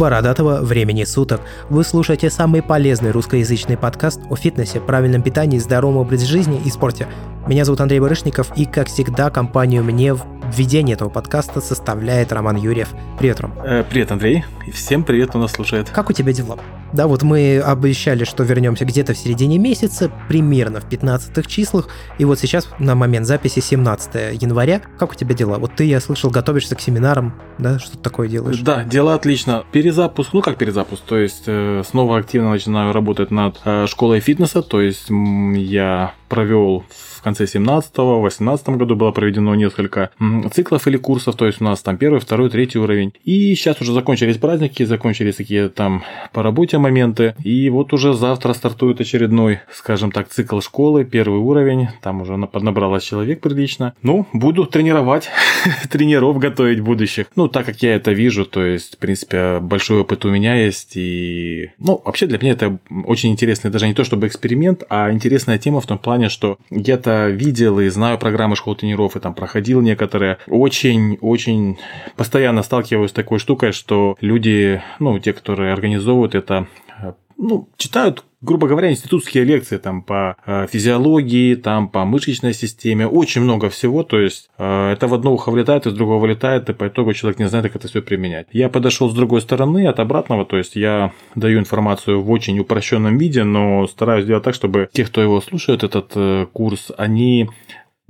бородатого времени суток. Вы слушаете самый полезный русскоязычный подкаст о фитнесе, правильном питании, здоровом образе жизни и спорте. Меня зовут Андрей Барышников, и, как всегда, компанию мне в введении этого подкаста составляет Роман Юрьев. Привет, Ром. Э, привет, Андрей. И всем привет, кто нас слушает. Как у тебя дела? Да, вот мы обещали, что вернемся где-то в середине месяца, примерно в 15 числах, и вот сейчас на момент записи 17 января. Как у тебя дела? Вот ты, я слышал, готовишься к семинарам, да, что то такое делаешь? Да, дела отлично. Перезапуск, ну как перезапуск, то есть э, снова активно начинаю работать над э, школой фитнеса, то есть я провел в конце 17-18 году было проведено несколько циклов или курсов, то есть у нас там первый, второй, третий уровень. И сейчас уже закончились праздники, закончились такие там по работе моменты. И вот уже завтра стартует очередной, скажем так, цикл школы, первый уровень. Там уже поднабралось человек прилично. Ну, буду тренировать, тренеров готовить будущих. Ну, так как я это вижу, то есть, в принципе, большой опыт у меня есть. И, ну, вообще для меня это очень интересный, даже не то чтобы эксперимент, а интересная тема в том плане, что я-то это видел и знаю программы школ тренеров, и там проходил некоторые. Очень-очень постоянно сталкиваюсь с такой штукой, что люди, ну, те, которые организовывают это, ну, читают грубо говоря, институтские лекции там по э, физиологии, там по мышечной системе, очень много всего, то есть э, это в одно ухо влетает, из другого вылетает, и по итогу человек не знает, как это все применять. Я подошел с другой стороны, от обратного, то есть я даю информацию в очень упрощенном виде, но стараюсь сделать так, чтобы те, кто его слушает, этот э, курс, они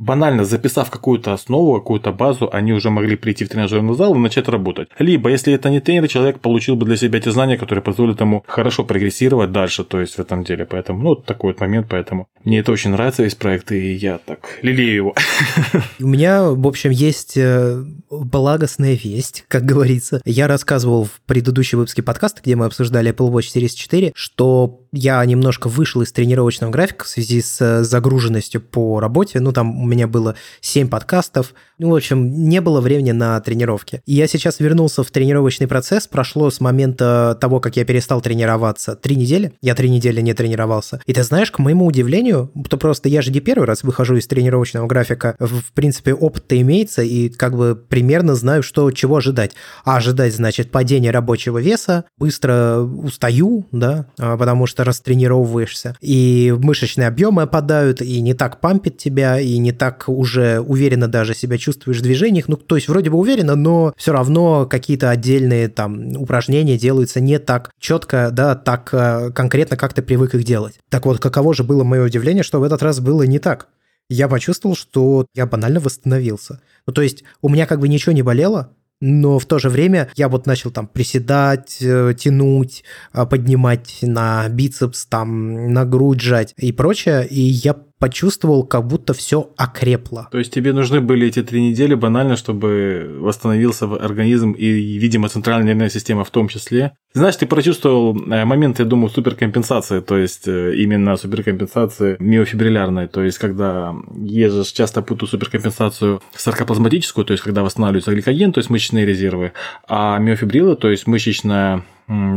банально записав какую-то основу, какую-то базу, они уже могли прийти в тренажерный зал и начать работать. Либо, если это не тренер, человек получил бы для себя эти знания, которые позволят ему хорошо прогрессировать дальше, то есть в этом деле. Поэтому, ну, такой вот момент, поэтому мне это очень нравится, весь проект, и я так лелею его. У меня, в общем, есть э, благостная весть, как говорится. Я рассказывал в предыдущем выпуске подкаста, где мы обсуждали Apple Watch Series 4, что я немножко вышел из тренировочного графика в связи с э, загруженностью по работе. Ну, там у меня было 7 подкастов. Ну, в общем, не было времени на тренировки. И я сейчас вернулся в тренировочный процесс. Прошло с момента того, как я перестал тренироваться, три недели. Я три недели не тренировался. И ты знаешь, к моему удивлению, то просто я же не первый раз выхожу из тренировочного графика. В принципе, опыт-то имеется, и как бы примерно знаю, что чего ожидать. А ожидать, значит, падение рабочего веса, быстро устаю, да, а, потому что растренировываешься, и мышечные объемы опадают, и не так пампит тебя, и не так уже уверенно даже себя чувствуешь в движениях. Ну, то есть вроде бы уверенно, но все равно какие-то отдельные там упражнения делаются не так четко, да, так э, конкретно, как ты привык их делать. Так вот, каково же было мое удивление, что в этот раз было не так я почувствовал, что я банально восстановился. Ну, то есть у меня как бы ничего не болело, но в то же время я вот начал там приседать, э, тянуть, э, поднимать на бицепс, там на грудь жать и прочее, и я почувствовал, как будто все окрепло. То есть тебе нужны были эти три недели банально, чтобы восстановился организм и, видимо, центральная нервная система в том числе. Знаешь, ты прочувствовал э, момент, я думаю, суперкомпенсации, то есть э, именно суперкомпенсации миофибриллярной, то есть когда я часто путаю суперкомпенсацию саркоплазматическую, то есть когда восстанавливается гликоген, то есть мышечные резервы, а миофибрилы, то есть мышечная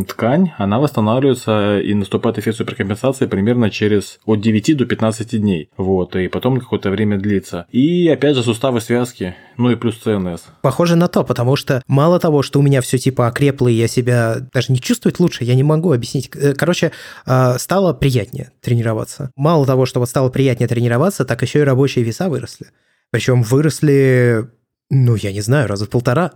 ткань, она восстанавливается и наступает эффект суперкомпенсации примерно через от 9 до 15 дней. Вот, и потом какое-то время длится. И опять же суставы связки, ну и плюс ЦНС. Похоже на то, потому что мало того, что у меня все типа окрепло, и я себя даже не чувствую лучше, я не могу объяснить. Э, короче, а, стало приятнее тренироваться. Мало того, что вот стало приятнее тренироваться, так еще и рабочие веса выросли. Причем выросли, ну, я не знаю, раза в полтора.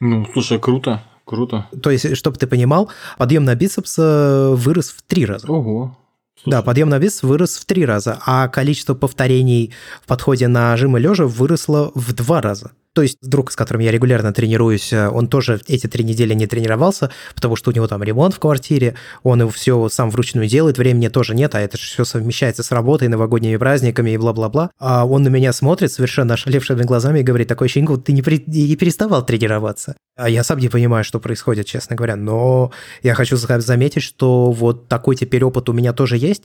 Ну, слушай, круто. Круто. То есть, чтобы ты понимал, подъем на бицепс э, вырос в три раза. Ого. Слушай. Да, подъем на бицепс вырос в три раза, а количество повторений в подходе на жим и лежа выросло в два раза. То есть друг, с которым я регулярно тренируюсь, э, он тоже эти три недели не тренировался, потому что у него там ремонт в квартире, он его все сам вручную делает, времени тоже нет, а это же все совмещается с работой, новогодними праздниками и бла-бла-бла. А он на меня смотрит совершенно ошалевшими глазами и говорит, такой ощущение, ты не, при... не переставал тренироваться. А я сам не понимаю, что происходит, честно говоря, но я хочу заметить, что вот такой теперь опыт у меня тоже есть,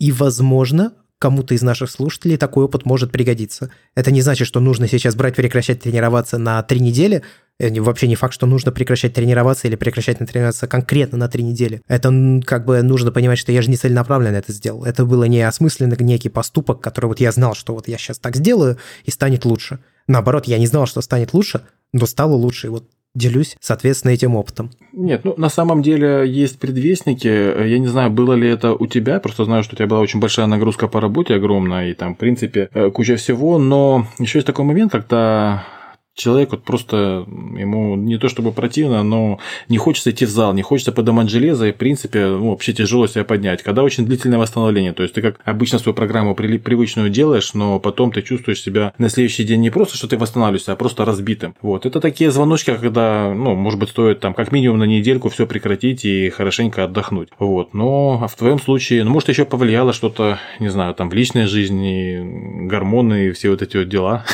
и, возможно, кому-то из наших слушателей такой опыт может пригодиться. Это не значит, что нужно сейчас брать, прекращать тренироваться на три недели. Это вообще не факт, что нужно прекращать тренироваться или прекращать тренироваться конкретно на три недели. Это как бы нужно понимать, что я же не целенаправленно это сделал. Это было не осмысленный некий поступок, который вот я знал, что вот я сейчас так сделаю и станет лучше. Наоборот, я не знал, что станет лучше, но стало лучше. И вот делюсь, соответственно, этим опытом. Нет, ну на самом деле есть предвестники. Я не знаю, было ли это у тебя, просто знаю, что у тебя была очень большая нагрузка по работе огромная, и там, в принципе, э, куча всего, но еще есть такой момент, когда Человек вот просто, ему не то чтобы противно, но не хочется идти в зал, не хочется поднимать железо, и, в принципе, ну, вообще тяжело себя поднять. Когда очень длительное восстановление, то есть ты как обычно свою программу привычную делаешь, но потом ты чувствуешь себя на следующий день не просто, что ты восстанавливаешься, а просто разбитым. Вот, это такие звоночки, когда, ну, может быть, стоит там как минимум на недельку все прекратить и хорошенько отдохнуть. Вот, но а в твоем случае, ну, может, еще повлияло что-то, не знаю, там в личной жизни, гормоны и все вот эти вот дела.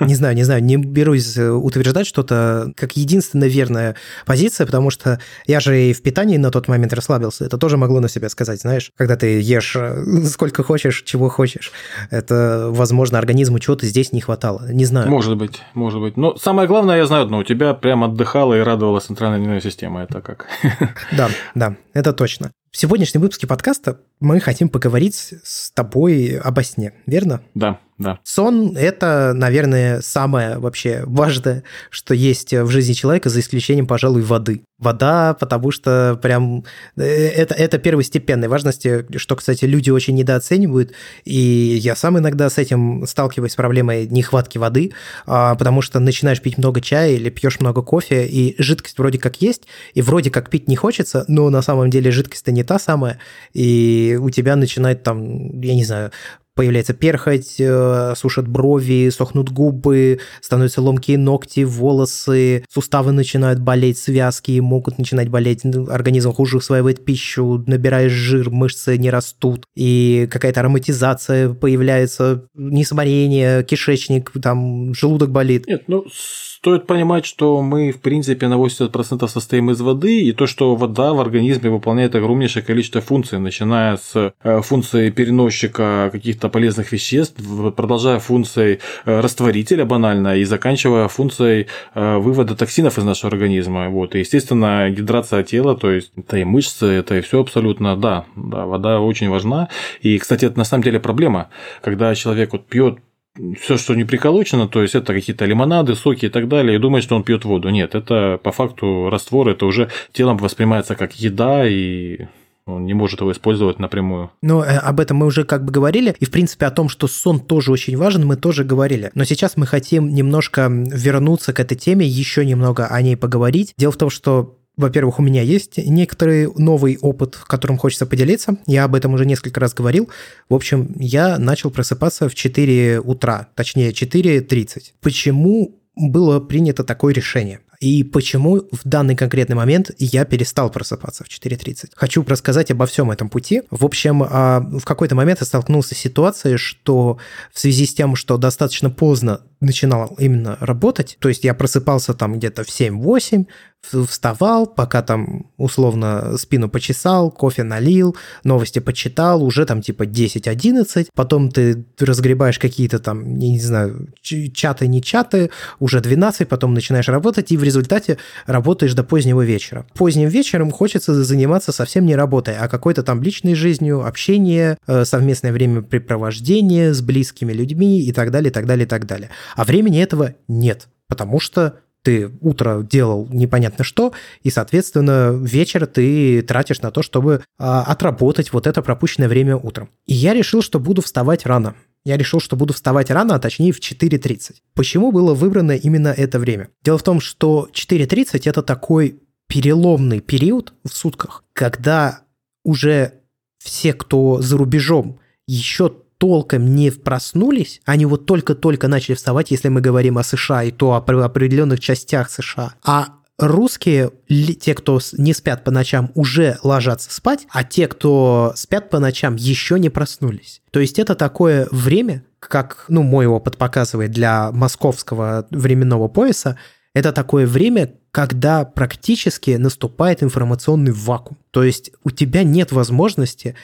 Не знаю, не знаю, не беру берусь э, утверждать что-то как единственная верная позиция, потому что я же и в питании на тот момент расслабился. Это тоже могло на себя сказать, знаешь, когда ты ешь э, сколько хочешь, чего хочешь. Это, возможно, организму чего-то здесь не хватало. Не знаю. Может быть, может быть. Но самое главное, я знаю одно, у тебя прям отдыхала и радовала центральная нервная система. Это как? Да, да, это точно. В сегодняшнем выпуске подкаста мы хотим поговорить с тобой обо сне, верно? Да, да. Сон – это, наверное, самое вообще важное, что есть в жизни человека, за исключением, пожалуй, воды. Вода, потому что прям э, это, это первостепенной важности, что, кстати, люди очень недооценивают, и я сам иногда с этим сталкиваюсь с проблемой нехватки воды, а, потому что начинаешь пить много чая или пьешь много кофе, и жидкость вроде как есть, и вроде как пить не хочется, но на самом деле жидкость-то не та самая, и у тебя начинает там, я не знаю, появляется перхоть, э, сушат брови, сохнут губы, становятся ломкие ногти, волосы, суставы начинают болеть, связки могут начинать болеть, организм хуже усваивает пищу, набираешь жир, мышцы не растут, и какая-то ароматизация появляется, несварение, кишечник, там, желудок болит. Нет, ну, Стоит понимать, что мы, в принципе, на 80% состоим из воды, и то, что вода в организме выполняет огромнейшее количество функций, начиная с э, функции переносчика каких-то полезных веществ, продолжая функцией э, растворителя банально, и заканчивая функцией э, вывода токсинов из нашего организма. Вот. И, естественно, гидрация тела, то есть это и мышцы, это и все абсолютно, да, да, вода очень важна. И, кстати, это на самом деле проблема, когда человек вот пьет все, что не приколочено, то есть это какие-то лимонады, соки и так далее, и думает, что он пьет воду. Нет, это по факту раствор, это уже телом воспринимается как еда, и он не может его использовать напрямую. Ну, об этом мы уже как бы говорили, и в принципе о том, что сон тоже очень важен, мы тоже говорили. Но сейчас мы хотим немножко вернуться к этой теме, еще немного о ней поговорить. Дело в том, что во-первых, у меня есть некоторый новый опыт, которым хочется поделиться. Я об этом уже несколько раз говорил. В общем, я начал просыпаться в 4 утра, точнее 4.30. Почему было принято такое решение? и почему в данный конкретный момент я перестал просыпаться в 4.30. Хочу рассказать обо всем этом пути. В общем, а, в какой-то момент я столкнулся с ситуацией, что в связи с тем, что достаточно поздно начинал именно работать, то есть я просыпался там где-то в 7-8, вставал, пока там условно спину почесал, кофе налил, новости почитал, уже там типа 10-11, потом ты разгребаешь какие-то там, не знаю, чаты, не чаты, уже 12, потом начинаешь работать, и в результате работаешь до позднего вечера. Поздним вечером хочется заниматься совсем не работой, а какой-то там личной жизнью, общение, э, совместное времяпрепровождение с близкими людьми и так далее, и так далее, и так далее. А времени этого нет, потому что ты утро делал непонятно что, и, соответственно, вечер ты тратишь на то, чтобы а, отработать вот это пропущенное время утром. И я решил, что буду вставать рано. Я решил, что буду вставать рано, а точнее в 4.30. Почему было выбрано именно это время? Дело в том, что 4.30 это такой переломный период в сутках, когда уже все, кто за рубежом, еще толком не проснулись, они вот только-только начали вставать, если мы говорим о США, и то о определенных частях США. А русские, те, кто не спят по ночам, уже ложатся спать, а те, кто спят по ночам, еще не проснулись. То есть это такое время, как, ну, мой опыт показывает для московского временного пояса, это такое время, когда практически наступает информационный вакуум. То есть у тебя нет возможности,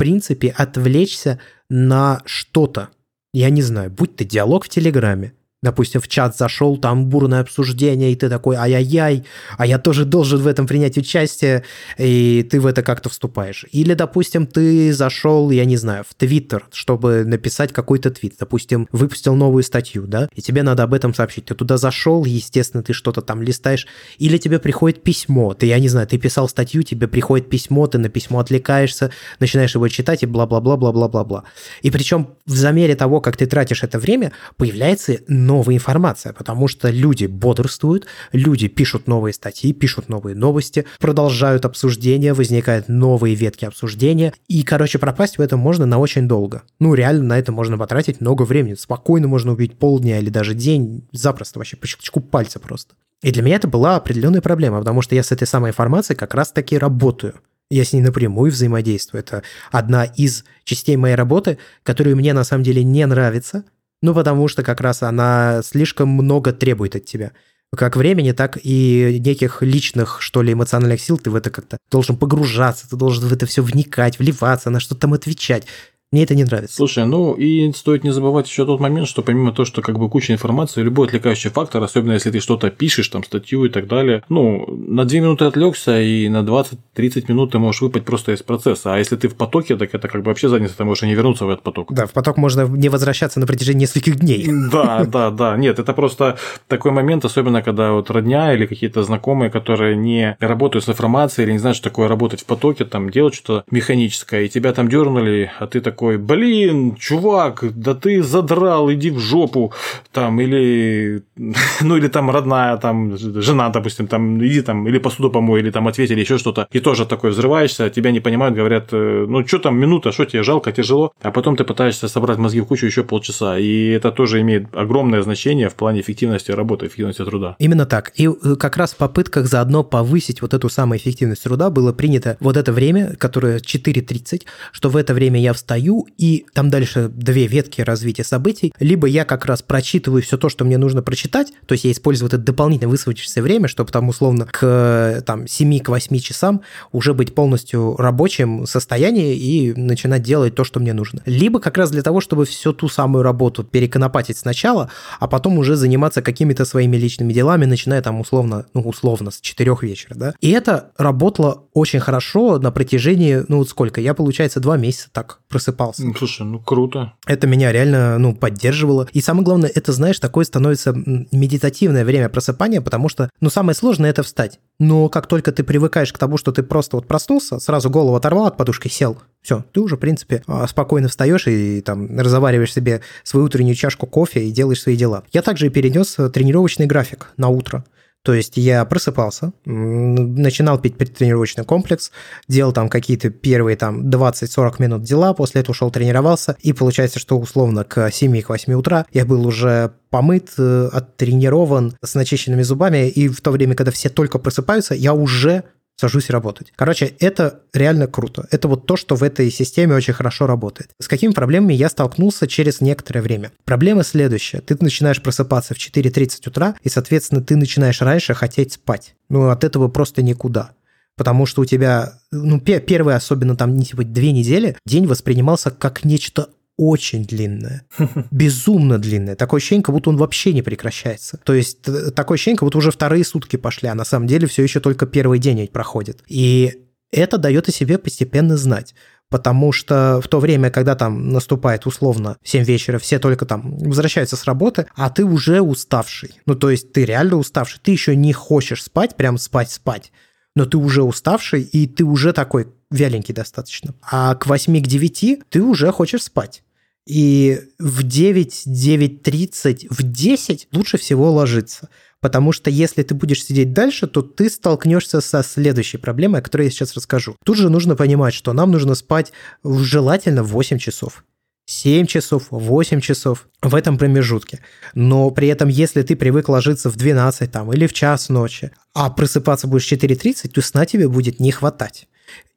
принципе, отвлечься на что-то. Я не знаю, будь то диалог в Телеграме, Допустим, в чат зашел, там бурное обсуждение, и ты такой, ай-яй-яй, а я тоже должен в этом принять участие, и ты в это как-то вступаешь. Или, допустим, ты зашел, я не знаю, в Твиттер, чтобы написать какой-то твит. Допустим, выпустил новую статью, да, и тебе надо об этом сообщить. Ты туда зашел, естественно, ты что-то там листаешь. Или тебе приходит письмо, ты, я не знаю, ты писал статью, тебе приходит письмо, ты на письмо отвлекаешься, начинаешь его читать и бла-бла-бла-бла-бла-бла-бла. И причем в замере того, как ты тратишь это время, появляется новая информация, потому что люди бодрствуют, люди пишут новые статьи, пишут новые новости, продолжают обсуждения, возникают новые ветки обсуждения, и, короче, пропасть в этом можно на очень долго. Ну, реально на это можно потратить много времени, спокойно можно убить полдня или даже день, запросто вообще, по щелчку пальца просто. И для меня это была определенная проблема, потому что я с этой самой информацией как раз-таки работаю. Я с ней напрямую взаимодействую. Это одна из частей моей работы, которая мне на самом деле не нравится, ну, потому что как раз она слишком много требует от тебя. Как времени, так и неких личных, что ли, эмоциональных сил ты в это как-то должен погружаться, ты должен в это все вникать, вливаться, на что-то там отвечать. Мне это не нравится. Слушай, ну и стоит не забывать еще тот момент, что помимо того, что как бы куча информации, любой отвлекающий фактор, особенно если ты что-то пишешь, там статью и так далее, ну, на 2 минуты отвлекся, и на 20-30 минут ты можешь выпасть просто из процесса. А если ты в потоке, так это как бы вообще задница, ты можешь и не вернуться в этот поток. Да, в поток можно не возвращаться на протяжении нескольких дней. Да, да, да. Нет, это просто такой момент, особенно когда вот родня или какие-то знакомые, которые не работают с информацией или не знают, что такое работать в потоке, там делать что-то механическое, и тебя там дернули, а ты такой такой, блин, чувак, да ты задрал, иди в жопу, там, или, ну, или там родная, там, жена, допустим, там, иди там, или посуду помой, или там ответили еще что-то, и тоже такой взрываешься, тебя не понимают, говорят, э, ну, что там, минута, что тебе жалко, тяжело, а потом ты пытаешься собрать мозги в кучу еще полчаса, и это тоже имеет огромное значение в плане эффективности работы, эффективности труда. Именно так. И э, как раз в попытках заодно повысить вот эту самую эффективность труда было принято вот это время, которое 4.30, что в это время я встаю, стою, и там дальше две ветки развития событий. Либо я как раз прочитываю все то, что мне нужно прочитать, то есть я использую это дополнительно высвободившееся время, чтобы там условно к там, 7 к 8 часам уже быть полностью рабочим состоянии и начинать делать то, что мне нужно. Либо как раз для того, чтобы всю ту самую работу переконопатить сначала, а потом уже заниматься какими-то своими личными делами, начиная там условно, ну условно, с 4 вечера, да. И это работало очень хорошо на протяжении, ну вот сколько, я, получается, два месяца так просыпался. Ну, слушай, ну круто. Это меня реально, ну, поддерживало. И самое главное, это, знаешь, такое становится медитативное время просыпания, потому что, ну, самое сложное – это встать. Но как только ты привыкаешь к тому, что ты просто вот проснулся, сразу голову оторвал от подушки, сел, все, ты уже, в принципе, а, спокойно встаешь и там разовариваешь себе свою утреннюю чашку кофе и делаешь свои дела. Я также перенес тренировочный график на утро. То есть я просыпался, начинал пить предтренировочный комплекс, делал там какие-то первые там 20-40 минут дела, после этого ушел тренировался, и получается, что условно к 7-8 утра я был уже помыт, э, оттренирован, с начищенными зубами, и в то время, когда все только просыпаются, я уже сажусь работать. Короче, это реально круто. Это вот то, что в этой системе очень хорошо работает. С какими проблемами я столкнулся через некоторое время? Проблема следующая. Ты начинаешь просыпаться в 4.30 утра, и, соответственно, ты начинаешь раньше хотеть спать. Ну, от этого просто никуда потому что у тебя, ну, первые, особенно там, типа, две недели, день воспринимался как нечто очень длинная. Безумно длинная. Такое ощущение, как будто он вообще не прекращается. То есть такое ощущение, как будто уже вторые сутки пошли, а на самом деле все еще только первый день проходит. И это дает о себе постепенно знать. Потому что в то время, когда там наступает условно 7 вечера, все только там возвращаются с работы, а ты уже уставший. Ну, то есть ты реально уставший. Ты еще не хочешь спать, прям спать-спать но ты уже уставший, и ты уже такой вяленький достаточно. А к 8 к 9 ты уже хочешь спать. И в 9, 9.30, в 10 лучше всего ложиться. Потому что если ты будешь сидеть дальше, то ты столкнешься со следующей проблемой, о которой я сейчас расскажу. Тут же нужно понимать, что нам нужно спать желательно 8 часов. 7 часов, 8 часов в этом промежутке. Но при этом, если ты привык ложиться в 12 там, или в час ночи, а просыпаться будешь в 4.30, то сна тебе будет не хватать.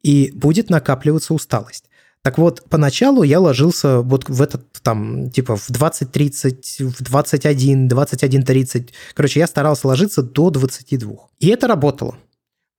И будет накапливаться усталость. Так вот, поначалу я ложился вот в этот там, типа в 20.30, в 21, 21.30. Короче, я старался ложиться до 22. И это работало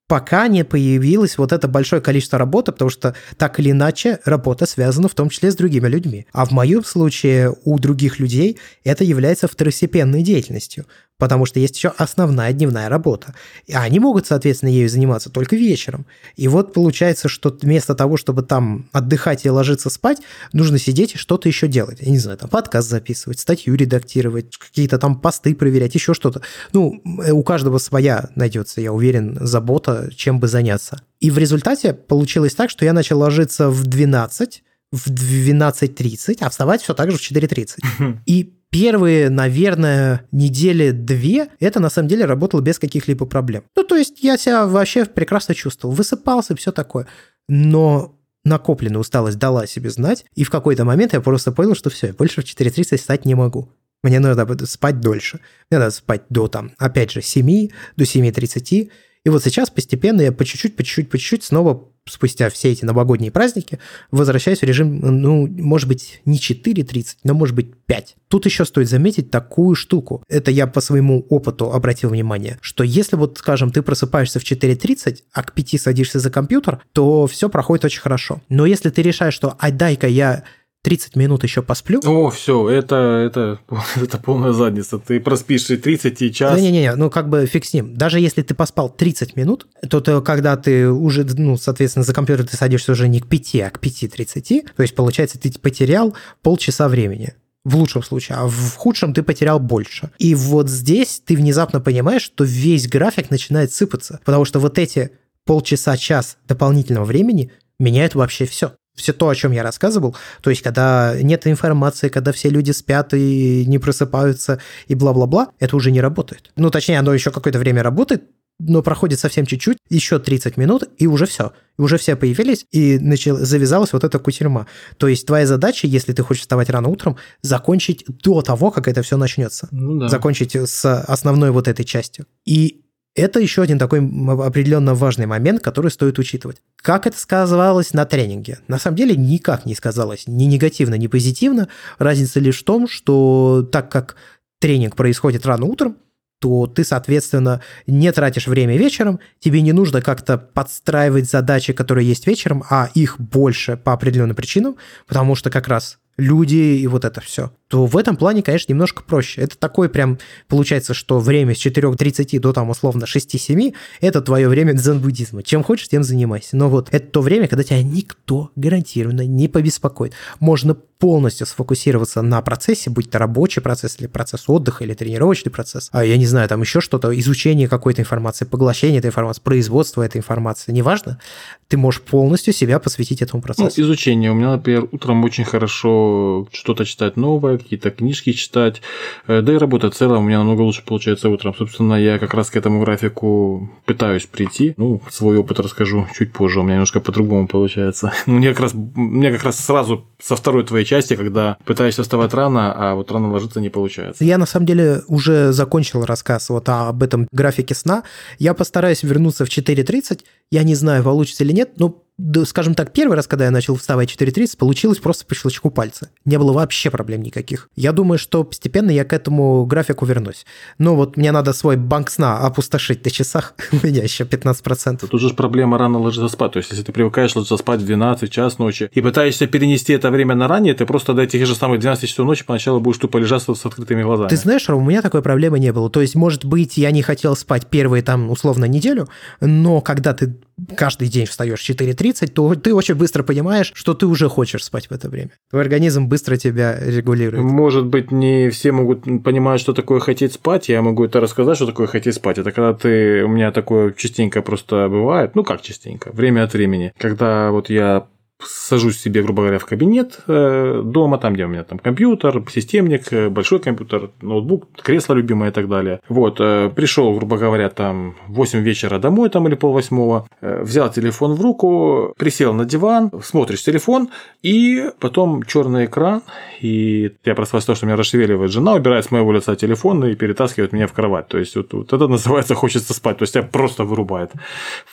пока не появилось вот это большое количество работы, потому что так или иначе работа связана в том числе с другими людьми. А в моем случае у других людей это является второстепенной деятельностью потому что есть еще основная дневная работа. И они могут, соответственно, ею заниматься только вечером. И вот получается, что вместо того, чтобы там отдыхать и ложиться спать, нужно сидеть и что-то еще делать. Я не знаю, там подкаст записывать, статью редактировать, какие-то там посты проверять, еще что-то. Ну, у каждого своя найдется, я уверен, забота, чем бы заняться. И в результате получилось так, что я начал ложиться в 12, в 12.30, а вставать все так же в 4.30. И первые, наверное, недели две это на самом деле работало без каких-либо проблем. Ну, то есть я себя вообще прекрасно чувствовал, высыпался, все такое. Но накопленная усталость дала себе знать, и в какой-то момент я просто понял, что все, я больше в 4.30 встать не могу. Мне надо спать дольше. Мне надо спать до там, опять же, 7, до 7.30. И вот сейчас постепенно я по чуть-чуть, по чуть-чуть, по чуть-чуть снова спустя все эти новогодние праздники возвращаюсь в режим, ну, может быть, не 4.30, но может быть 5. Тут еще стоит заметить такую штуку. Это я по своему опыту обратил внимание, что если вот, скажем, ты просыпаешься в 4.30, а к 5 садишься за компьютер, то все проходит очень хорошо. Но если ты решаешь, что ай дай-ка я 30 минут еще посплю. О, все, это, это, это полная задница. Ты проспишь и 30 и час. Не-не-не, ну как бы фиг с ним. Даже если ты поспал 30 минут, то ты, когда ты уже, ну, соответственно, за компьютер ты садишься уже не к 5, а к 5.30, то есть, получается, ты потерял полчаса времени в лучшем случае, а в худшем ты потерял больше. И вот здесь ты внезапно понимаешь, что весь график начинает сыпаться, потому что вот эти полчаса-час дополнительного времени меняют вообще все все то, о чем я рассказывал, то есть когда нет информации, когда все люди спят и не просыпаются и бла-бла-бла, это уже не работает. Ну, точнее, оно еще какое-то время работает, но проходит совсем чуть-чуть, еще 30 минут, и уже все. И уже все появились, и начал, завязалась вот эта кутерьма. То есть твоя задача, если ты хочешь вставать рано утром, закончить до того, как это все начнется. Ну, да. Закончить с основной вот этой частью. И это еще один такой определенно важный момент, который стоит учитывать. Как это сказалось на тренинге? На самом деле никак не сказалось ни негативно, ни позитивно. Разница лишь в том, что так как тренинг происходит рано утром, то ты, соответственно, не тратишь время вечером, тебе не нужно как-то подстраивать задачи, которые есть вечером, а их больше по определенным причинам, потому что как раз люди и вот это все, то в этом плане, конечно, немножко проще. Это такое прям, получается, что время с 4.30 до там условно 6-7, это твое время дзен-буддизма. Чем хочешь, тем занимайся. Но вот это то время, когда тебя никто гарантированно не побеспокоит. Можно полностью сфокусироваться на процессе, будь то рабочий процесс или процесс отдыха или тренировочный процесс, а я не знаю, там еще что-то, изучение какой-то информации, поглощение этой информации, производство этой информации, неважно, ты можешь полностью себя посвятить этому ну, процессу. Ну, изучение. У меня, например, утром очень хорошо что-то читать новое, какие-то книжки читать, э, да и работа в целом у меня намного лучше получается утром. Собственно, я как раз к этому графику пытаюсь прийти. Ну, свой опыт расскажу чуть позже, у меня немножко по-другому получается. Мне как раз, мне как раз сразу со второй твоей части, когда пытаешься вставать рано, а вот рано ложиться не получается. Я на самом деле уже закончил рассказ вот об этом графике сна. Я постараюсь вернуться в 4.30. Я не знаю, получится или нет, но скажем так, первый раз, когда я начал вставать 4.30, получилось просто по щелчку пальца. Не было вообще проблем никаких. Я думаю, что постепенно я к этому графику вернусь. Но вот мне надо свой банк сна опустошить на часах, у меня еще 15%. Тут уже проблема рано ложиться спать. То есть, если ты привыкаешь ложиться спать в 12 час ночи и пытаешься перенести это время на ранее, ты просто до этих же самых 12 часов ночи поначалу будешь тупо лежать с открытыми глазами. Ты знаешь, Ром, у меня такой проблемы не было. То есть, может быть, я не хотел спать первые там условно неделю, но когда ты каждый день встаешь в 4.30, то ты очень быстро понимаешь, что ты уже хочешь спать в это время. Твой организм быстро тебя регулирует. Может быть, не все могут понимать, что такое хотеть спать. Я могу это рассказать, что такое хотеть спать. Это когда ты... У меня такое частенько просто бывает. Ну, как частенько? Время от времени. Когда вот я сажусь себе, грубо говоря, в кабинет э, дома, там, где у меня там компьютер, системник, э, большой компьютер, ноутбук, кресло любимое и так далее. Вот, э, пришел, грубо говоря, там 8 вечера домой, там или пол восьмого, взял телефон в руку, присел на диван, смотришь телефон, и потом черный экран, и я просыпаюсь то, что меня расшевеливает жена, убирает с моего лица телефон и перетаскивает меня в кровать. То есть, вот, вот это называется хочется спать. То есть, тебя просто вырубает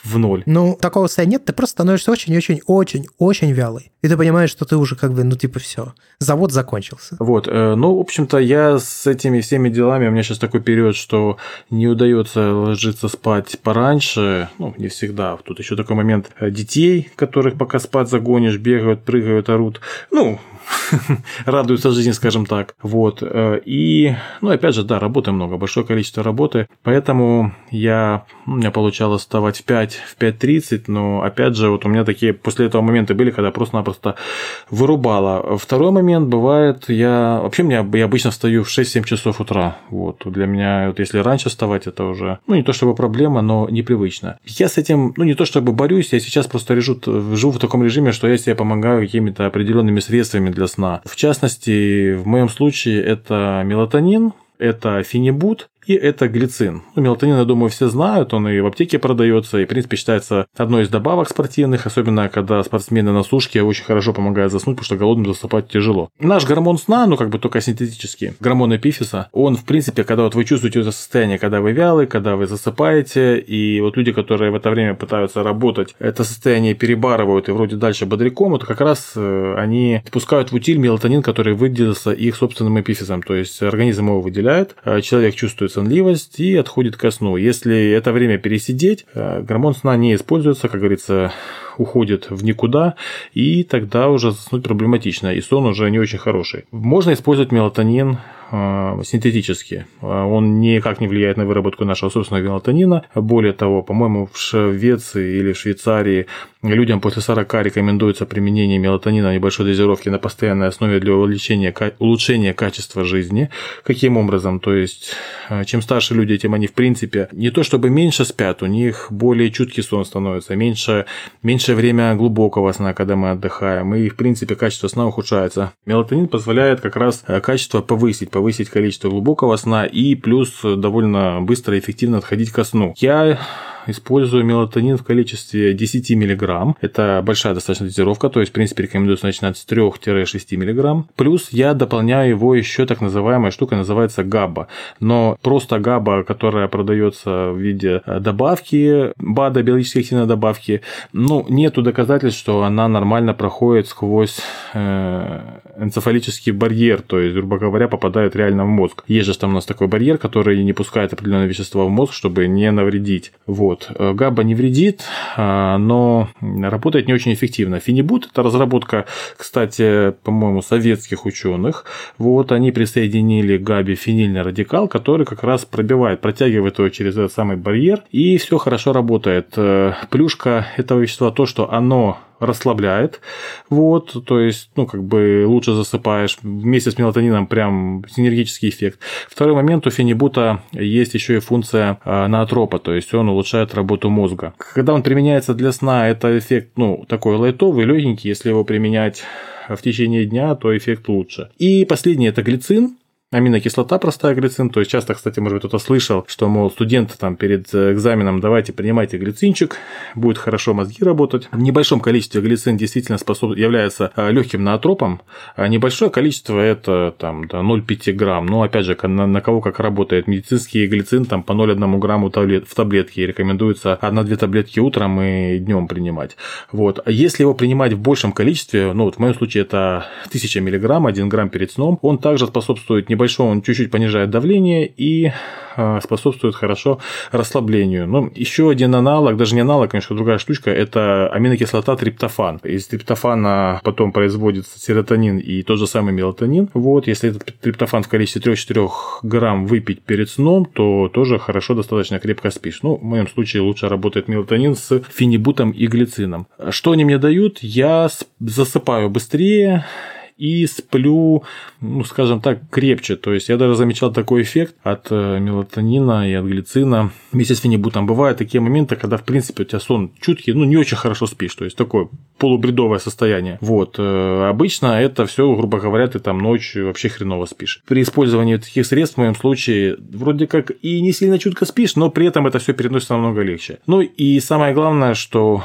в ноль. Ну, такого состояния нет, ты просто становишься очень-очень-очень-очень очень вялый. И ты понимаешь, что ты уже как бы, ну типа все, завод закончился. Вот, э, ну, в общем-то, я с этими всеми делами, у меня сейчас такой период, что не удается ложиться спать пораньше, ну, не всегда. Тут еще такой момент э, детей, которых пока спать загонишь, бегают, прыгают, орут. Ну, радуются жизни, скажем так. Вот. Э, и, ну, опять же, да, работы много, большое количество работы. Поэтому я, у меня получалось вставать в 5, в 5.30, но, опять же, вот у меня такие после этого моменты были, когда просто-напросто вырубало. Второй момент бывает, я, вообще, меня, я обычно встаю в 6-7 часов утра. Вот. Для меня, вот если раньше вставать, это уже, ну, не то чтобы проблема, но непривычно. Я с этим, ну, не то чтобы борюсь, я сейчас просто режу, живу в таком режиме, что я себе помогаю какими-то определенными средствами для сна. В частности, в моем случае это мелатонин, это фенибут и это глицин. Ну, мелатонин, я думаю, все знают, он и в аптеке продается, и, в принципе, считается одной из добавок спортивных, особенно когда спортсмены на сушке очень хорошо помогает заснуть, потому что голодным засыпать тяжело. Наш гормон сна, ну, как бы только синтетический, гормон эпифиса, он, в принципе, когда вот вы чувствуете это состояние, когда вы вялы, когда вы засыпаете, и вот люди, которые в это время пытаются работать, это состояние перебарывают и вроде дальше бодряком, это как раз э, они спускают в утиль мелатонин, который выделился их собственным эпифизом, то есть организм его выделяет, э, человек чувствует сонливость и отходит ко сну. Если это время пересидеть, э, гормон сна не используется, как говорится, уходит в никуда, и тогда уже заснуть проблематично, и сон уже не очень хороший. Можно использовать мелатонин Э, синтетически. Э, он никак не влияет на выработку нашего собственного мелатонина. Более того, по-моему, в Швеции или в Швейцарии людям после 40 рекомендуется применение мелатонина в небольшой дозировке на постоянной основе для увеличения, улучшения качества жизни. Каким образом? То есть, э, чем старше люди, тем они, в принципе, не то чтобы меньше спят, у них более чуткий сон становится, меньше, меньше время глубокого сна, когда мы отдыхаем, и, в принципе, качество сна ухудшается. Мелатонин позволяет как раз качество повысить, повысить количество глубокого сна и плюс довольно быстро и эффективно отходить ко сну. Я использую мелатонин в количестве 10 мг. Это большая достаточно дозировка, то есть, в принципе, рекомендуется начинать с 3-6 мг. Плюс я дополняю его еще так называемая штука, называется габа. Но просто габа, которая продается в виде добавки, БАДа, биологически активной добавки, ну, нету доказательств, что она нормально проходит сквозь э, энцефалический барьер, то есть, грубо говоря, попадает реально в мозг. Есть же там у нас такой барьер, который не пускает определенные вещества в мозг, чтобы не навредить. Вот. Вот. Э, габа не вредит, а, но работает не очень эффективно. Фенибут – это разработка, кстати, по-моему, советских ученых. Вот они присоединили к габе фенильный радикал, который как раз пробивает, протягивает его через этот самый барьер, и все хорошо работает. Э, плюшка этого вещества то, что оно расслабляет, вот, то есть, ну, как бы лучше засыпаешь, вместе с мелатонином прям синергический эффект. Второй момент, у фенибута есть еще и функция а, наотропа, то есть он улучшает работу мозга. Когда он применяется для сна, это эффект, ну, такой лайтовый, легенький, если его применять в течение дня, то эффект лучше. И последний это глицин аминокислота простая глицин. То есть часто, кстати, может быть, кто-то слышал, что, мол, студенты там перед э, экзаменом давайте принимайте глицинчик, будет хорошо мозги работать. В небольшом количестве глицин действительно способ... является э, легким наотропом. А небольшое количество это там до 0,5 грамм. Но опять же, на, на кого как работает медицинский глицин, там по 0,1 грамму таблет, в таблетке. Рекомендуется 1-2 таблетки утром и днем принимать. Вот. Если его принимать в большем количестве, ну вот в моем случае это 1000 миллиграмм, 1 грамм перед сном, он также способствует небольшому небольшом он чуть-чуть понижает давление и а, способствует хорошо расслаблению. Но ну, еще один аналог, даже не аналог, конечно, другая штучка, это аминокислота триптофан. Из триптофана потом производится серотонин и тот же самый мелатонин. Вот, если этот триптофан в количестве 3-4 грамм выпить перед сном, то тоже хорошо, достаточно крепко спишь. Ну, в моем случае лучше работает мелатонин с фенибутом и глицином. Что они мне дают? Я засыпаю быстрее, и сплю, ну, скажем так, крепче. То есть я даже замечал такой эффект от э, мелатонина и от глицина вместе с фенибутом. Бывают такие моменты, когда, в принципе, у тебя сон чуткий, ну, не очень хорошо спишь. То есть такое полубредовое состояние. Вот. Э, обычно это все, грубо говоря, ты там ночью вообще хреново спишь. При использовании таких средств, в моем случае, вроде как и не сильно чутко спишь, но при этом это все переносится намного легче. Ну и самое главное, что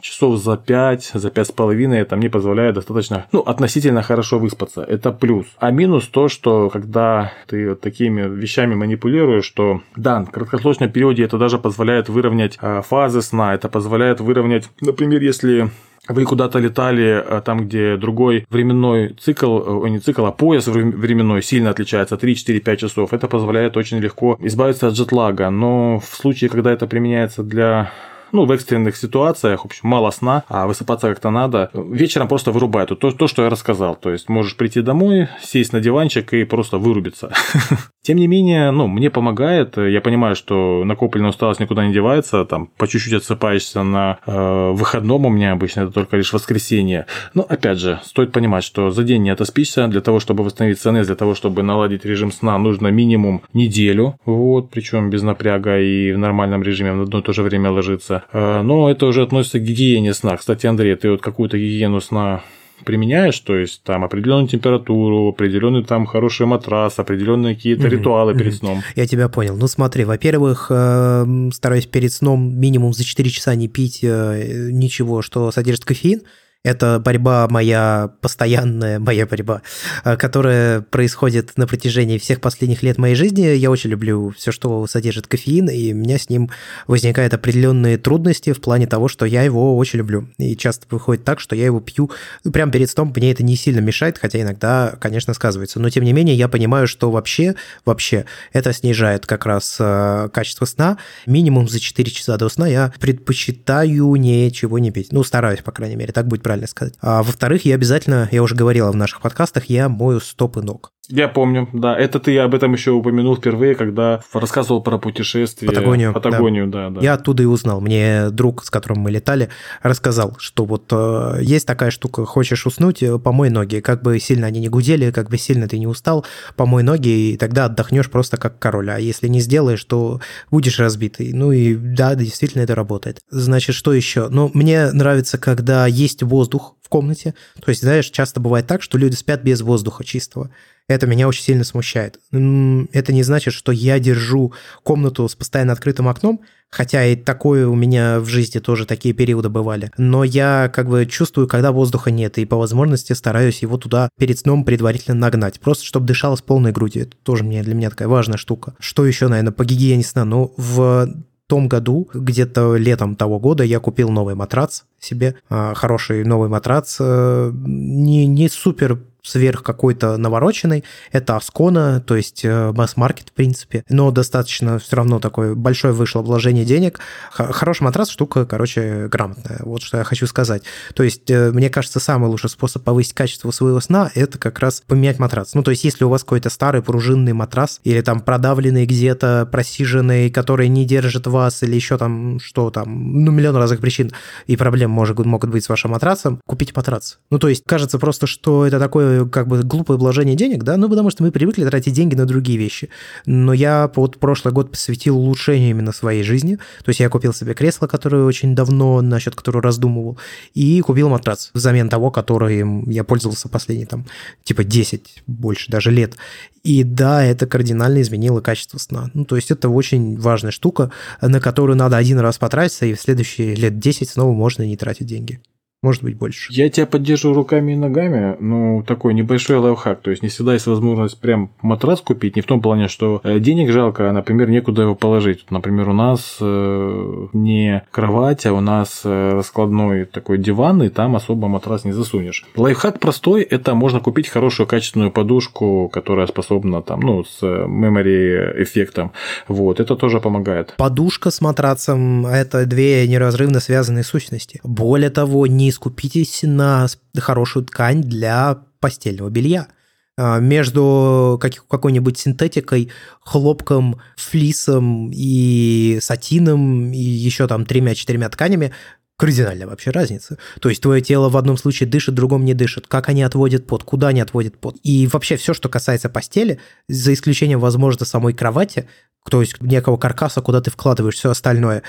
часов за 5, за пять с половиной это мне позволяет достаточно, ну, относительно хорошо выспаться. Это плюс. А минус то, что когда ты вот такими вещами манипулируешь, что да, в краткосрочном периоде это даже позволяет выровнять а, фазы сна, это позволяет выровнять, например, если вы куда-то летали э, там, где другой временной цикл, э, не цикл, а пояс временной сильно отличается, 3, 4, 5 часов. Это позволяет очень легко избавиться от джетлага. Но в случае, когда это применяется для ну, в экстренных ситуациях, в общем, мало сна, а высыпаться как-то надо, вечером просто вырубает. То, то, что я рассказал. То есть можешь прийти домой, сесть на диванчик и просто вырубиться. Тем не менее, ну, мне помогает. Я понимаю, что накопленная усталость никуда не девается. Там по чуть-чуть отсыпаешься на э, выходном у меня обычно это только лишь воскресенье. Но опять же, стоит понимать, что за день не отоспишься. Для того, чтобы восстановить ЦНС, для того, чтобы наладить режим сна, нужно минимум неделю. Вот, причем без напряга и в нормальном режиме в одно и то же время ложиться. Э, но это уже относится к гигиене сна. Кстати, Андрей, ты вот какую-то гигиену сна применяешь, то есть там определенную температуру, определенный там хороший матрас, определенные какие-то mm-hmm. ритуалы перед сном. Я тебя понял. Ну смотри, во-первых, э, стараюсь перед сном минимум за 4 часа не пить э, ничего, что содержит кофеин. Это борьба моя постоянная, моя борьба, э, которая происходит на протяжении всех последних лет моей жизни. Я очень люблю все, что содержит кофеин, и у меня с ним возникают определенные трудности в плане того, что я его очень люблю. И часто выходит так, что я его пью прямо перед сном, мне это не сильно мешает, хотя иногда, конечно, сказывается. Но тем не менее, я понимаю, что вообще, вообще это снижает как раз э, качество сна. Минимум за 4 часа до сна я предпочитаю ничего не пить. Ну, стараюсь, по крайней мере, так будет правильно сказать. А во-вторых, я обязательно, я уже говорила в наших подкастах, я мою стопы ног. Я помню, да. Это ты об этом еще упомянул впервые, когда рассказывал про путешествие. Патагонию. Патагонию, да. да, да. Я оттуда и узнал. Мне друг, с которым мы летали, рассказал, что вот э, есть такая штука, хочешь уснуть, э, помой ноги. Как бы сильно они не гудели, как бы сильно ты не устал, помой ноги, и тогда отдохнешь просто как король. А если не сделаешь, то будешь разбитый. Ну и да, действительно это работает. Значит, что еще? Ну, мне нравится, когда есть воздух в комнате. То есть, знаешь, часто бывает так, что люди спят без воздуха чистого. Это меня очень сильно смущает. Это не значит, что я держу комнату с постоянно открытым окном, хотя и такое у меня в жизни тоже такие периоды бывали. Но я как бы чувствую, когда воздуха нет, и по возможности стараюсь его туда перед сном предварительно нагнать, просто чтобы дышалось полной грудью. Это тоже мне, для меня такая важная штука. Что еще, наверное, по гигиене сна? Ну, в том году, где-то летом того года, я купил новый матрац себе, а, хороший новый матрац, э, не, не супер сверх какой-то навороченной. Это Аскона, то есть э, масс-маркет, в принципе. Но достаточно все равно такое большое вышло вложение денег. Хороший матрас штука, короче, грамотная. Вот что я хочу сказать. То есть, э, мне кажется, самый лучший способ повысить качество своего сна – это как раз поменять матрас. Ну, то есть, если у вас какой-то старый пружинный матрас или там продавленный где-то, просиженный, который не держит вас, или еще там что там, ну, миллион разных причин и проблем может, могут быть с вашим матрасом, купите матрас. Ну, то есть, кажется просто, что это такое как бы глупое вложение денег, да, ну, потому что мы привыкли тратить деньги на другие вещи. Но я вот прошлый год посвятил улучшению именно своей жизни. То есть я купил себе кресло, которое очень давно, насчет которого раздумывал, и купил матрац взамен того, которым я пользовался последние там типа 10, больше даже лет. И да, это кардинально изменило качество сна. Ну, то есть это очень важная штука, на которую надо один раз потратиться, и в следующие лет 10 снова можно не тратить деньги может быть больше. Я тебя поддерживаю руками и ногами, ну, такой небольшой лайфхак, то есть не всегда есть возможность прям матрас купить, не в том плане, что э, денег жалко, а, например, некуда его положить. Например, у нас э, не кровать, а у нас э, раскладной такой диван, и там особо матрас не засунешь. Лайфхак простой, это можно купить хорошую качественную подушку, которая способна там, ну, с memory эффектом, вот, это тоже помогает. Подушка с матрацем – это две неразрывно связанные сущности. Более того, не не скупитесь на хорошую ткань для постельного белья. А, между какой-нибудь синтетикой, хлопком, флисом и сатином и еще там тремя-четырьмя тканями кардинальная вообще разница. То есть твое тело в одном случае дышит, в другом не дышит. Как они отводят пот, куда они отводят пот. И вообще все, что касается постели, за исключением, возможно, самой кровати, то есть некого каркаса, куда ты вкладываешь все остальное.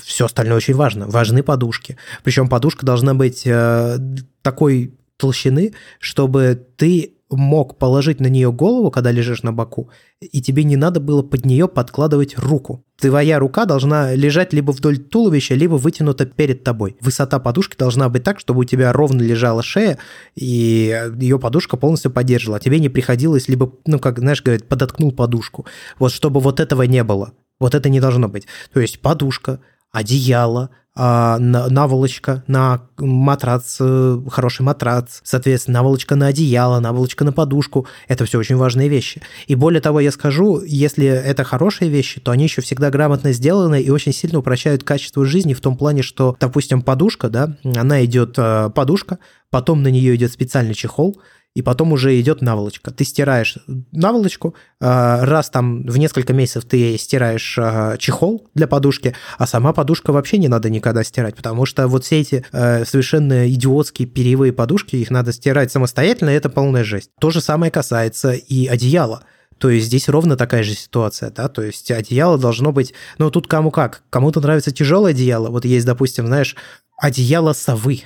Все остальное очень важно. Важны подушки. Причем подушка должна быть э, такой толщины, чтобы ты мог положить на нее голову, когда лежишь на боку, и тебе не надо было под нее подкладывать руку. Твоя рука должна лежать либо вдоль туловища, либо вытянута перед тобой. Высота подушки должна быть так, чтобы у тебя ровно лежала шея, и ее подушка полностью поддерживала. Тебе не приходилось либо, ну, как, знаешь, говорят, подоткнул подушку. Вот чтобы вот этого не было. Вот это не должно быть. То есть подушка, одеяло, а, наволочка на матрац, э, хороший матрац, соответственно, наволочка на одеяло, наволочка на подушку. Это все очень важные вещи. И более того, я скажу, если это хорошие вещи, то они еще всегда грамотно сделаны и очень сильно упрощают качество жизни в том плане, что, допустим, подушка, да, она идет э, подушка, потом на нее идет специальный чехол, и потом уже идет наволочка. Ты стираешь наволочку, а, раз там в несколько месяцев ты стираешь а, чехол для подушки, а сама подушка вообще не надо никогда стирать, потому что вот все эти э, совершенно идиотские перьевые подушки, их надо стирать самостоятельно, это полная жесть. То же самое касается и одеяла. То есть здесь ровно такая же ситуация, да, то есть одеяло должно быть, ну тут кому как, кому-то нравится тяжелое одеяло, вот есть, допустим, знаешь, одеяло совы,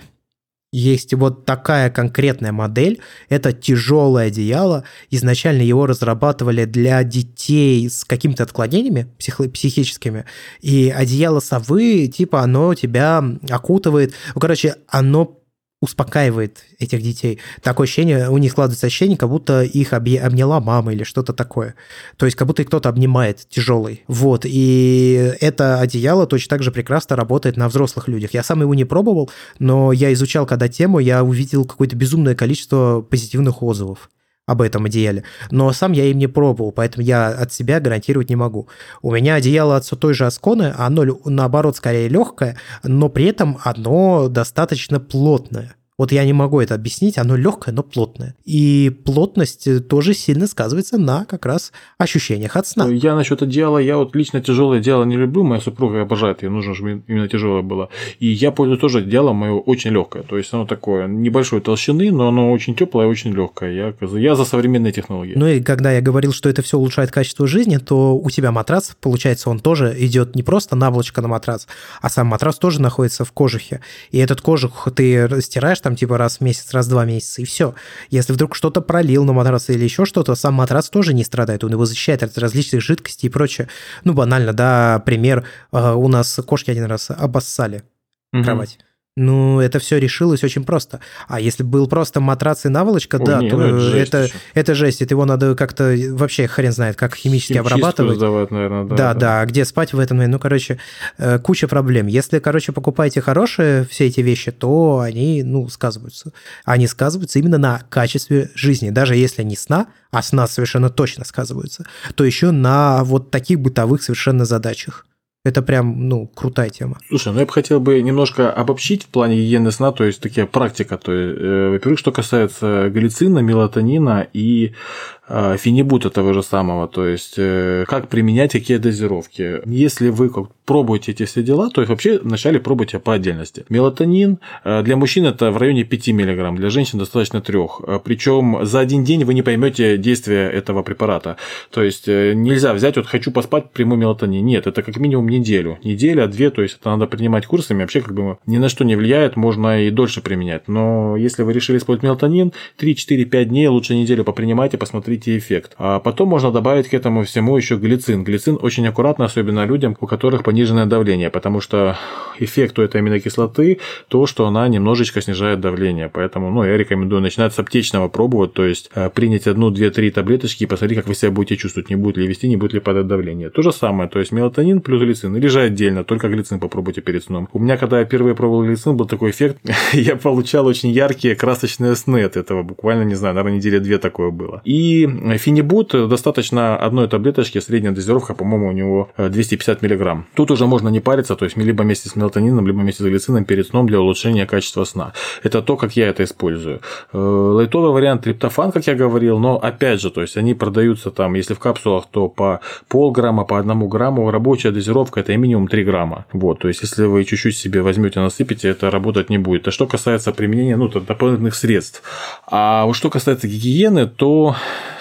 есть вот такая конкретная модель, это тяжелое одеяло. Изначально его разрабатывали для детей с какими-то отклонениями психо- психическими. И одеяло совы, типа, оно тебя окутывает. Ну, короче, оно успокаивает этих детей. Такое ощущение, у них складывается ощущение, как будто их обняла мама или что-то такое. То есть как будто их кто-то обнимает тяжелый. Вот. И это одеяло точно так же прекрасно работает на взрослых людях. Я сам его не пробовал, но я изучал когда тему, я увидел какое-то безумное количество позитивных отзывов об этом одеяле. Но сам я им не пробовал, поэтому я от себя гарантировать не могу. У меня одеяло от той же Асконы, оно наоборот скорее легкое, но при этом оно достаточно плотное. Вот я не могу это объяснить, оно легкое, но плотное. И плотность тоже сильно сказывается на как раз ощущениях от сна. Я насчет одеяла, я вот лично тяжелое одеяло не люблю, моя супруга обожает, ей нужно, чтобы именно тяжелое было. И я пользуюсь тоже одеялом, мое очень легкое. То есть оно такое небольшой толщины, но оно очень теплое и очень легкое. Я, я за современные технологии. Ну и когда я говорил, что это все улучшает качество жизни, то у тебя матрас, получается, он тоже идет не просто наволочка на матрас, а сам матрас тоже находится в кожухе. И этот кожух ты стираешь там типа раз в месяц, раз в два месяца, и все. Если вдруг что-то пролил на матрас или еще что-то, сам матрас тоже не страдает, он его защищает от различных жидкостей и прочее. Ну, банально, да, пример, э, у нас кошки один раз обоссали угу. кровать. Ну, это все решилось очень просто. А если был просто матрац и наволочка, Ой, да, не, то ну, это, жесть это, это жесть. Это его надо как-то вообще хрен знает, как химически Химчистку обрабатывать. Сдавать, наверное, да, да, да, да. А где спать в этом? Ну, короче, э, куча проблем. Если, короче, покупаете хорошие все эти вещи, то они, ну, сказываются. Они сказываются именно на качестве жизни. Даже если не сна, а сна совершенно точно сказываются, то еще на вот таких бытовых совершенно задачах. Это прям, ну, крутая тема. Слушай, ну я бы хотел бы немножко обобщить в плане гигиены сна, то есть такая практика. То есть, э, во-первых, что касается галицина, мелатонина и э, фенибута того же самого, то есть э, как применять какие дозировки. Если вы пробуете эти все дела, то есть вообще вначале пробуйте по отдельности. Мелатонин э, для мужчин это в районе 5 мг, для женщин достаточно 3. Э, Причем за один день вы не поймете действия этого препарата. То есть нельзя взять, вот хочу поспать, приму мелатонин. Нет, это как минимум неделю. Неделя, две, то есть это надо принимать курсами, вообще как бы ни на что не влияет, можно и дольше применять. Но если вы решили использовать мелатонин, 3-4-5 дней лучше неделю попринимайте, посмотрите эффект. А потом можно добавить к этому всему еще глицин. Глицин очень аккуратно, особенно людям, у которых пониженное давление, потому что эффект у этой аминокислоты то, что она немножечко снижает давление. Поэтому ну, я рекомендую начинать с аптечного пробовать, то есть э, принять одну, две, три таблеточки и посмотреть, как вы себя будете чувствовать, не будет ли вести, не будет ли падать давление. То же самое, то есть мелатонин плюс глицин, или же отдельно, только глицин попробуйте перед сном. У меня, когда я впервые пробовал глицин, был такой эффект, я получал очень яркие красочные сны от этого, буквально, не знаю, наверное, недели две такое было. И финибут достаточно одной таблеточки, средняя дозировка, по-моему, у него 250 э. Тут Тут уже можно не париться, то есть либо вместе с мелатонином, либо вместе с глицином перед сном для улучшения качества сна. Это то, как я это использую. Э, лайтовый вариант триптофан, как я говорил, но опять же, то есть они продаются там, если в капсулах, то по полграмма, по одному грамму. Рабочая дозировка это минимум 3 грамма. Вот, то есть если вы чуть-чуть себе возьмете, насыпите, это работать не будет. А что касается применения ну, дополнительных средств. А вот что касается гигиены, то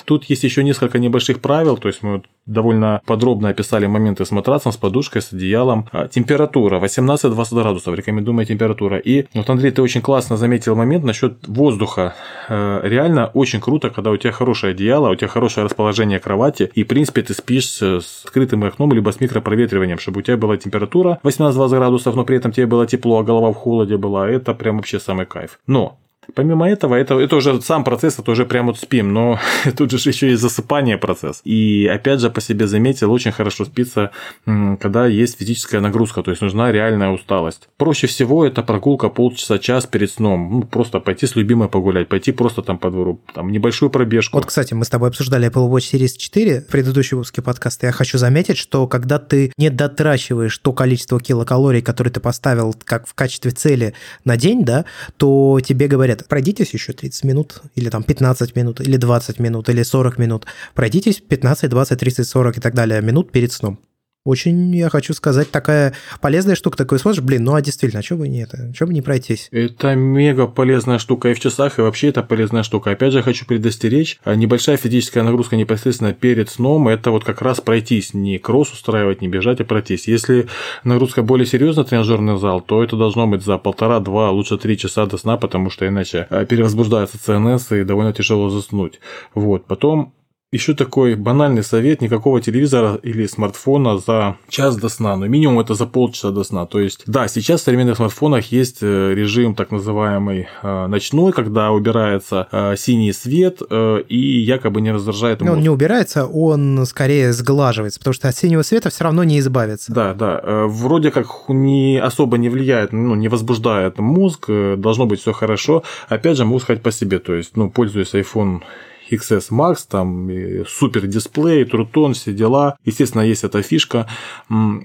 Тут есть еще несколько небольших правил, то есть мы довольно подробно описали моменты с матрасом, с подушкой, с одеялом. А, температура 18-20 градусов, рекомендуемая температура. И вот, Андрей, ты очень классно заметил момент насчет воздуха. Э, реально очень круто, когда у тебя хорошее одеяло, у тебя хорошее расположение кровати, и, в принципе, ты спишь с открытым окном, либо с микропроветриванием, чтобы у тебя была температура 18-20 градусов, но при этом тебе было тепло, а голова в холоде была. Это прям вообще самый кайф. Но Помимо этого, это, это уже сам процесс, это уже прямо вот спим, но тут же еще и засыпание процесс. И опять же, по себе заметил, очень хорошо спится, когда есть физическая нагрузка, то есть нужна реальная усталость. Проще всего это прогулка полчаса-час перед сном. Ну, просто пойти с любимой погулять, пойти просто там по двору, там небольшую пробежку. Вот, кстати, мы с тобой обсуждали Apple Watch Series 4 в предыдущем выпуске подкаста. Я хочу заметить, что когда ты не дотрачиваешь то количество килокалорий, которые ты поставил как в качестве цели на день, да, то тебе говорят, пройдитесь еще 30 минут, или там 15 минут, или 20 минут, или 40 минут. Пройдитесь 15, 20, 30, 40 и так далее минут перед сном. Очень, я хочу сказать, такая полезная штука. Такой смотришь, блин, ну а действительно, а что бы не это? Что бы не пройтись? Это мега полезная штука и в часах, и вообще это полезная штука. Опять же, хочу предостеречь, а небольшая физическая нагрузка непосредственно перед сном, это вот как раз пройтись, не кросс устраивать, не бежать, а пройтись. Если нагрузка более серьезная, тренажерный зал, то это должно быть за полтора-два, лучше три часа до сна, потому что иначе а, перевозбуждается ЦНС и довольно тяжело заснуть. Вот. Потом еще такой банальный совет, никакого телевизора или смартфона за час до сна, но минимум это за полчаса до сна. То есть, да, сейчас в современных смартфонах есть э, режим так называемый э, ночной, когда убирается э, синий свет и якобы не раздражает мозг. Он не убирается, он скорее сглаживается, потому что от синего света все равно не избавиться. Да, да, вроде как не особо не влияет, ну, не возбуждает мозг, должно быть все хорошо. Опять же, могу сказать по себе, то есть, ну, пользуясь iPhone XS Max, там супер дисплей, трутон, все дела. Естественно, есть эта фишка.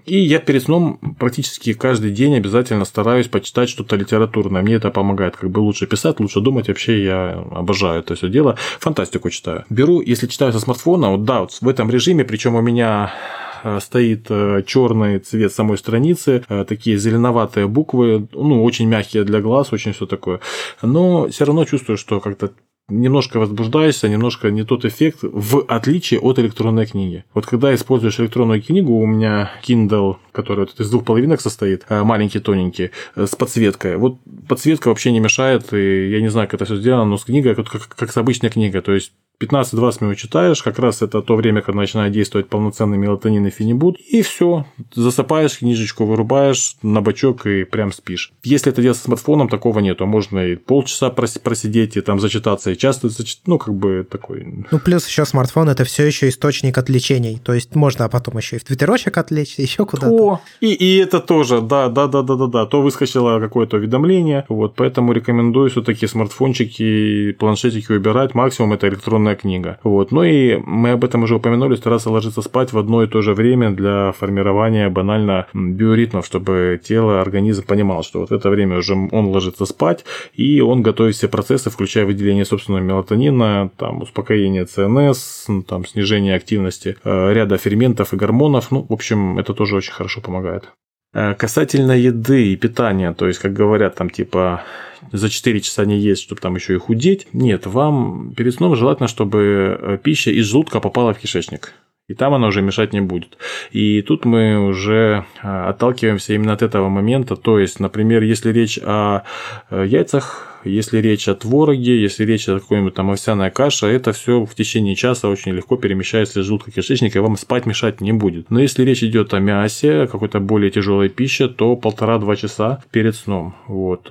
И я перед сном практически каждый день обязательно стараюсь почитать что-то литературное. Мне это помогает как бы лучше писать, лучше думать. Вообще я обожаю это все дело. Фантастику читаю. Беру, если читаю со смартфона, вот да, вот в этом режиме, причем у меня э, стоит э, черный цвет самой страницы, э, такие зеленоватые буквы, ну, очень мягкие для глаз, очень все такое. Но все равно чувствую, что как-то немножко возбуждаешься, немножко не тот эффект, в отличие от электронной книги. Вот когда используешь электронную книгу, у меня Kindle, который вот из двух половинок состоит, э, маленький, тоненький, э, с подсветкой. Вот подсветка вообще не мешает, и я не знаю, как это все сделано, но с книгой как, как, как с обычной книгой. То есть 15-20 минут читаешь, как раз это то время, когда начинает действовать полноценный мелатонин и фенибут, и все, засыпаешь, книжечку вырубаешь на бачок и прям спишь. Если это делать со смартфоном, такого нету, можно и полчаса просидеть и там зачитаться, и часто, ну, как бы такой... Ну, плюс еще смартфон это все еще источник отвлечений, то есть можно потом еще и в твиттерочек отвлечься, еще куда-то. О, и, и это тоже, да, да, да, да, да, да, то выскочило какое-то уведомление, вот, поэтому рекомендую все-таки смартфончики, планшетики убирать, максимум это электронная любимая книга. Вот. Ну и мы об этом уже упомянули, стараться ложиться спать в одно и то же время для формирования банально биоритмов, чтобы тело, организм понимал, что вот это время уже он ложится спать, и он готовит все процессы, включая выделение собственного мелатонина, там, успокоение ЦНС, там, снижение активности э, ряда ферментов и гормонов. Ну, в общем, это тоже очень хорошо помогает. Э, касательно еды и питания, то есть, как говорят, там типа за 4 часа не есть, чтобы там еще и худеть. Нет, вам перед сном желательно, чтобы э, пища из желудка попала в кишечник. И там она уже мешать не будет. И тут мы уже э, отталкиваемся именно от этого момента. То есть, например, если речь о яйцах, если речь о твороге, если речь о какой-нибудь там овсяная каша, это все в течение часа очень легко перемещается из желудка кишечника, и вам спать мешать не будет. Но если речь идет о мясе, какой-то более тяжелой пище, то полтора-два часа перед сном. Вот.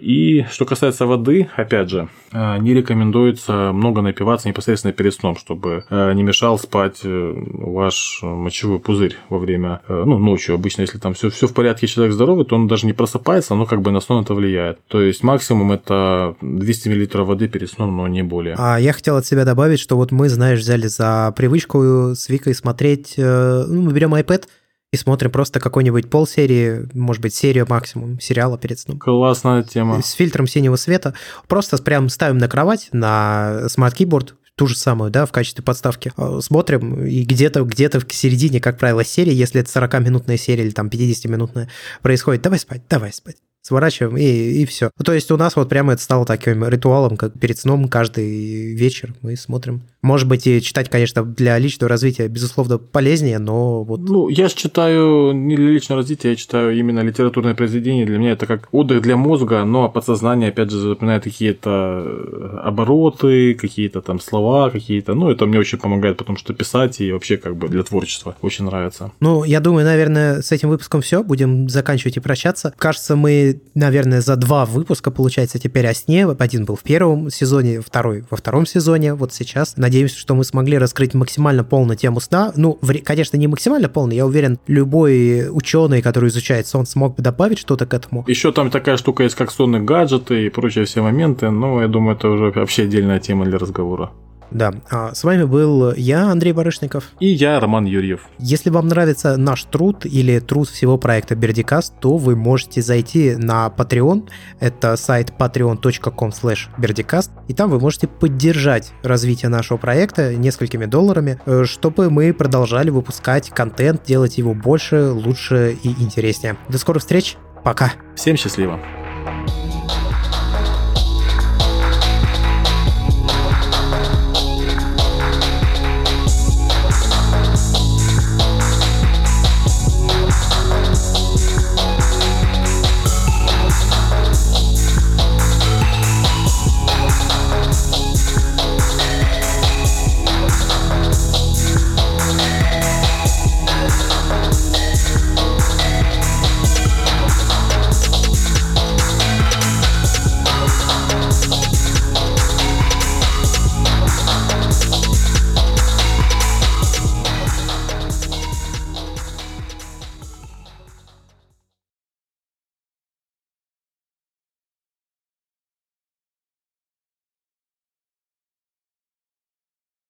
И что касается воды, опять же, не рекомендуется много напиваться непосредственно перед сном, чтобы э, не мешал спать э, ваш мочевой пузырь во время, э, ну, ночью. Обычно, если там все, все в порядке, человек здоровый, то он даже не просыпается, но как бы на сон это влияет. То есть максимум это это 200 мл воды перед сном, но не более. А я хотел от себя добавить, что вот мы, знаешь, взяли за привычку с Викой смотреть, э, ну, мы берем iPad, и смотрим просто какой-нибудь полсерии, может быть, серию максимум сериала перед сном. Классная тема. С фильтром синего света. Просто прям ставим на кровать, на Smart Keyboard, ту же самую, да, в качестве подставки. Э, смотрим, и где-то где в середине, как правило, серии, если это 40-минутная серия или там 50-минутная, происходит, давай спать, давай спать сворачиваем и, и все. Ну, то есть у нас вот прямо это стало таким ритуалом, как перед сном каждый вечер мы смотрим. Может быть, и читать, конечно, для личного развития, безусловно, полезнее, но вот... Ну, я читаю не для личного развития, я читаю именно литературное произведение. Для меня это как отдых для мозга, но подсознание, опять же, запоминает какие-то э, обороты, какие-то там слова, какие-то... Ну, это мне очень помогает, потому что писать и вообще как бы для творчества очень нравится. Ну, я думаю, наверное, с этим выпуском все. Будем заканчивать и прощаться. Кажется, мы наверное, за два выпуска, получается, теперь о сне. Один был в первом сезоне, второй во втором сезоне. Вот сейчас надеемся, что мы смогли раскрыть максимально полную тему сна. Ну, конечно, не максимально полную, я уверен, любой ученый, который изучает сон, смог бы добавить что-то к этому. Еще там такая штука есть, как сонные гаджеты и прочие все моменты, но я думаю, это уже вообще отдельная тема для разговора. Да, а с вами был я, Андрей Барышников. И я, Роман Юрьев. Если вам нравится наш труд или труд всего проекта Бердикаст, то вы можете зайти на Patreon, это сайт patreon.com berdicast, и там вы можете поддержать развитие нашего проекта несколькими долларами, э, чтобы мы продолжали выпускать контент, делать его больше, лучше и интереснее. До скорых встреч, пока! Всем счастливо!